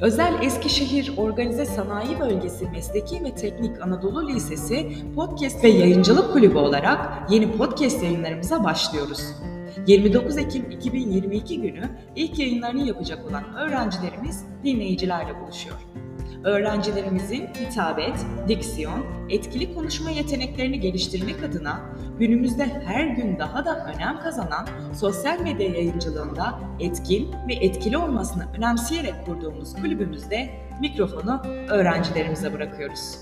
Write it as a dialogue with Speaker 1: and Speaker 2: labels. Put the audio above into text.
Speaker 1: Özel Eskişehir Organize Sanayi Bölgesi Mesleki ve Teknik Anadolu Lisesi Podcast ve Yayıncılık Kulübü olarak yeni podcast yayınlarımıza başlıyoruz. 29 Ekim 2022 günü ilk yayınlarını yapacak olan öğrencilerimiz dinleyicilerle buluşuyor. Öğrencilerimizin hitabet, diksiyon, etkili konuşma yeteneklerini geliştirmek adına günümüzde her gün daha da önem kazanan sosyal medya yayıncılığında etkin ve etkili olmasını önemseyerek kurduğumuz kulübümüzde mikrofonu öğrencilerimize bırakıyoruz.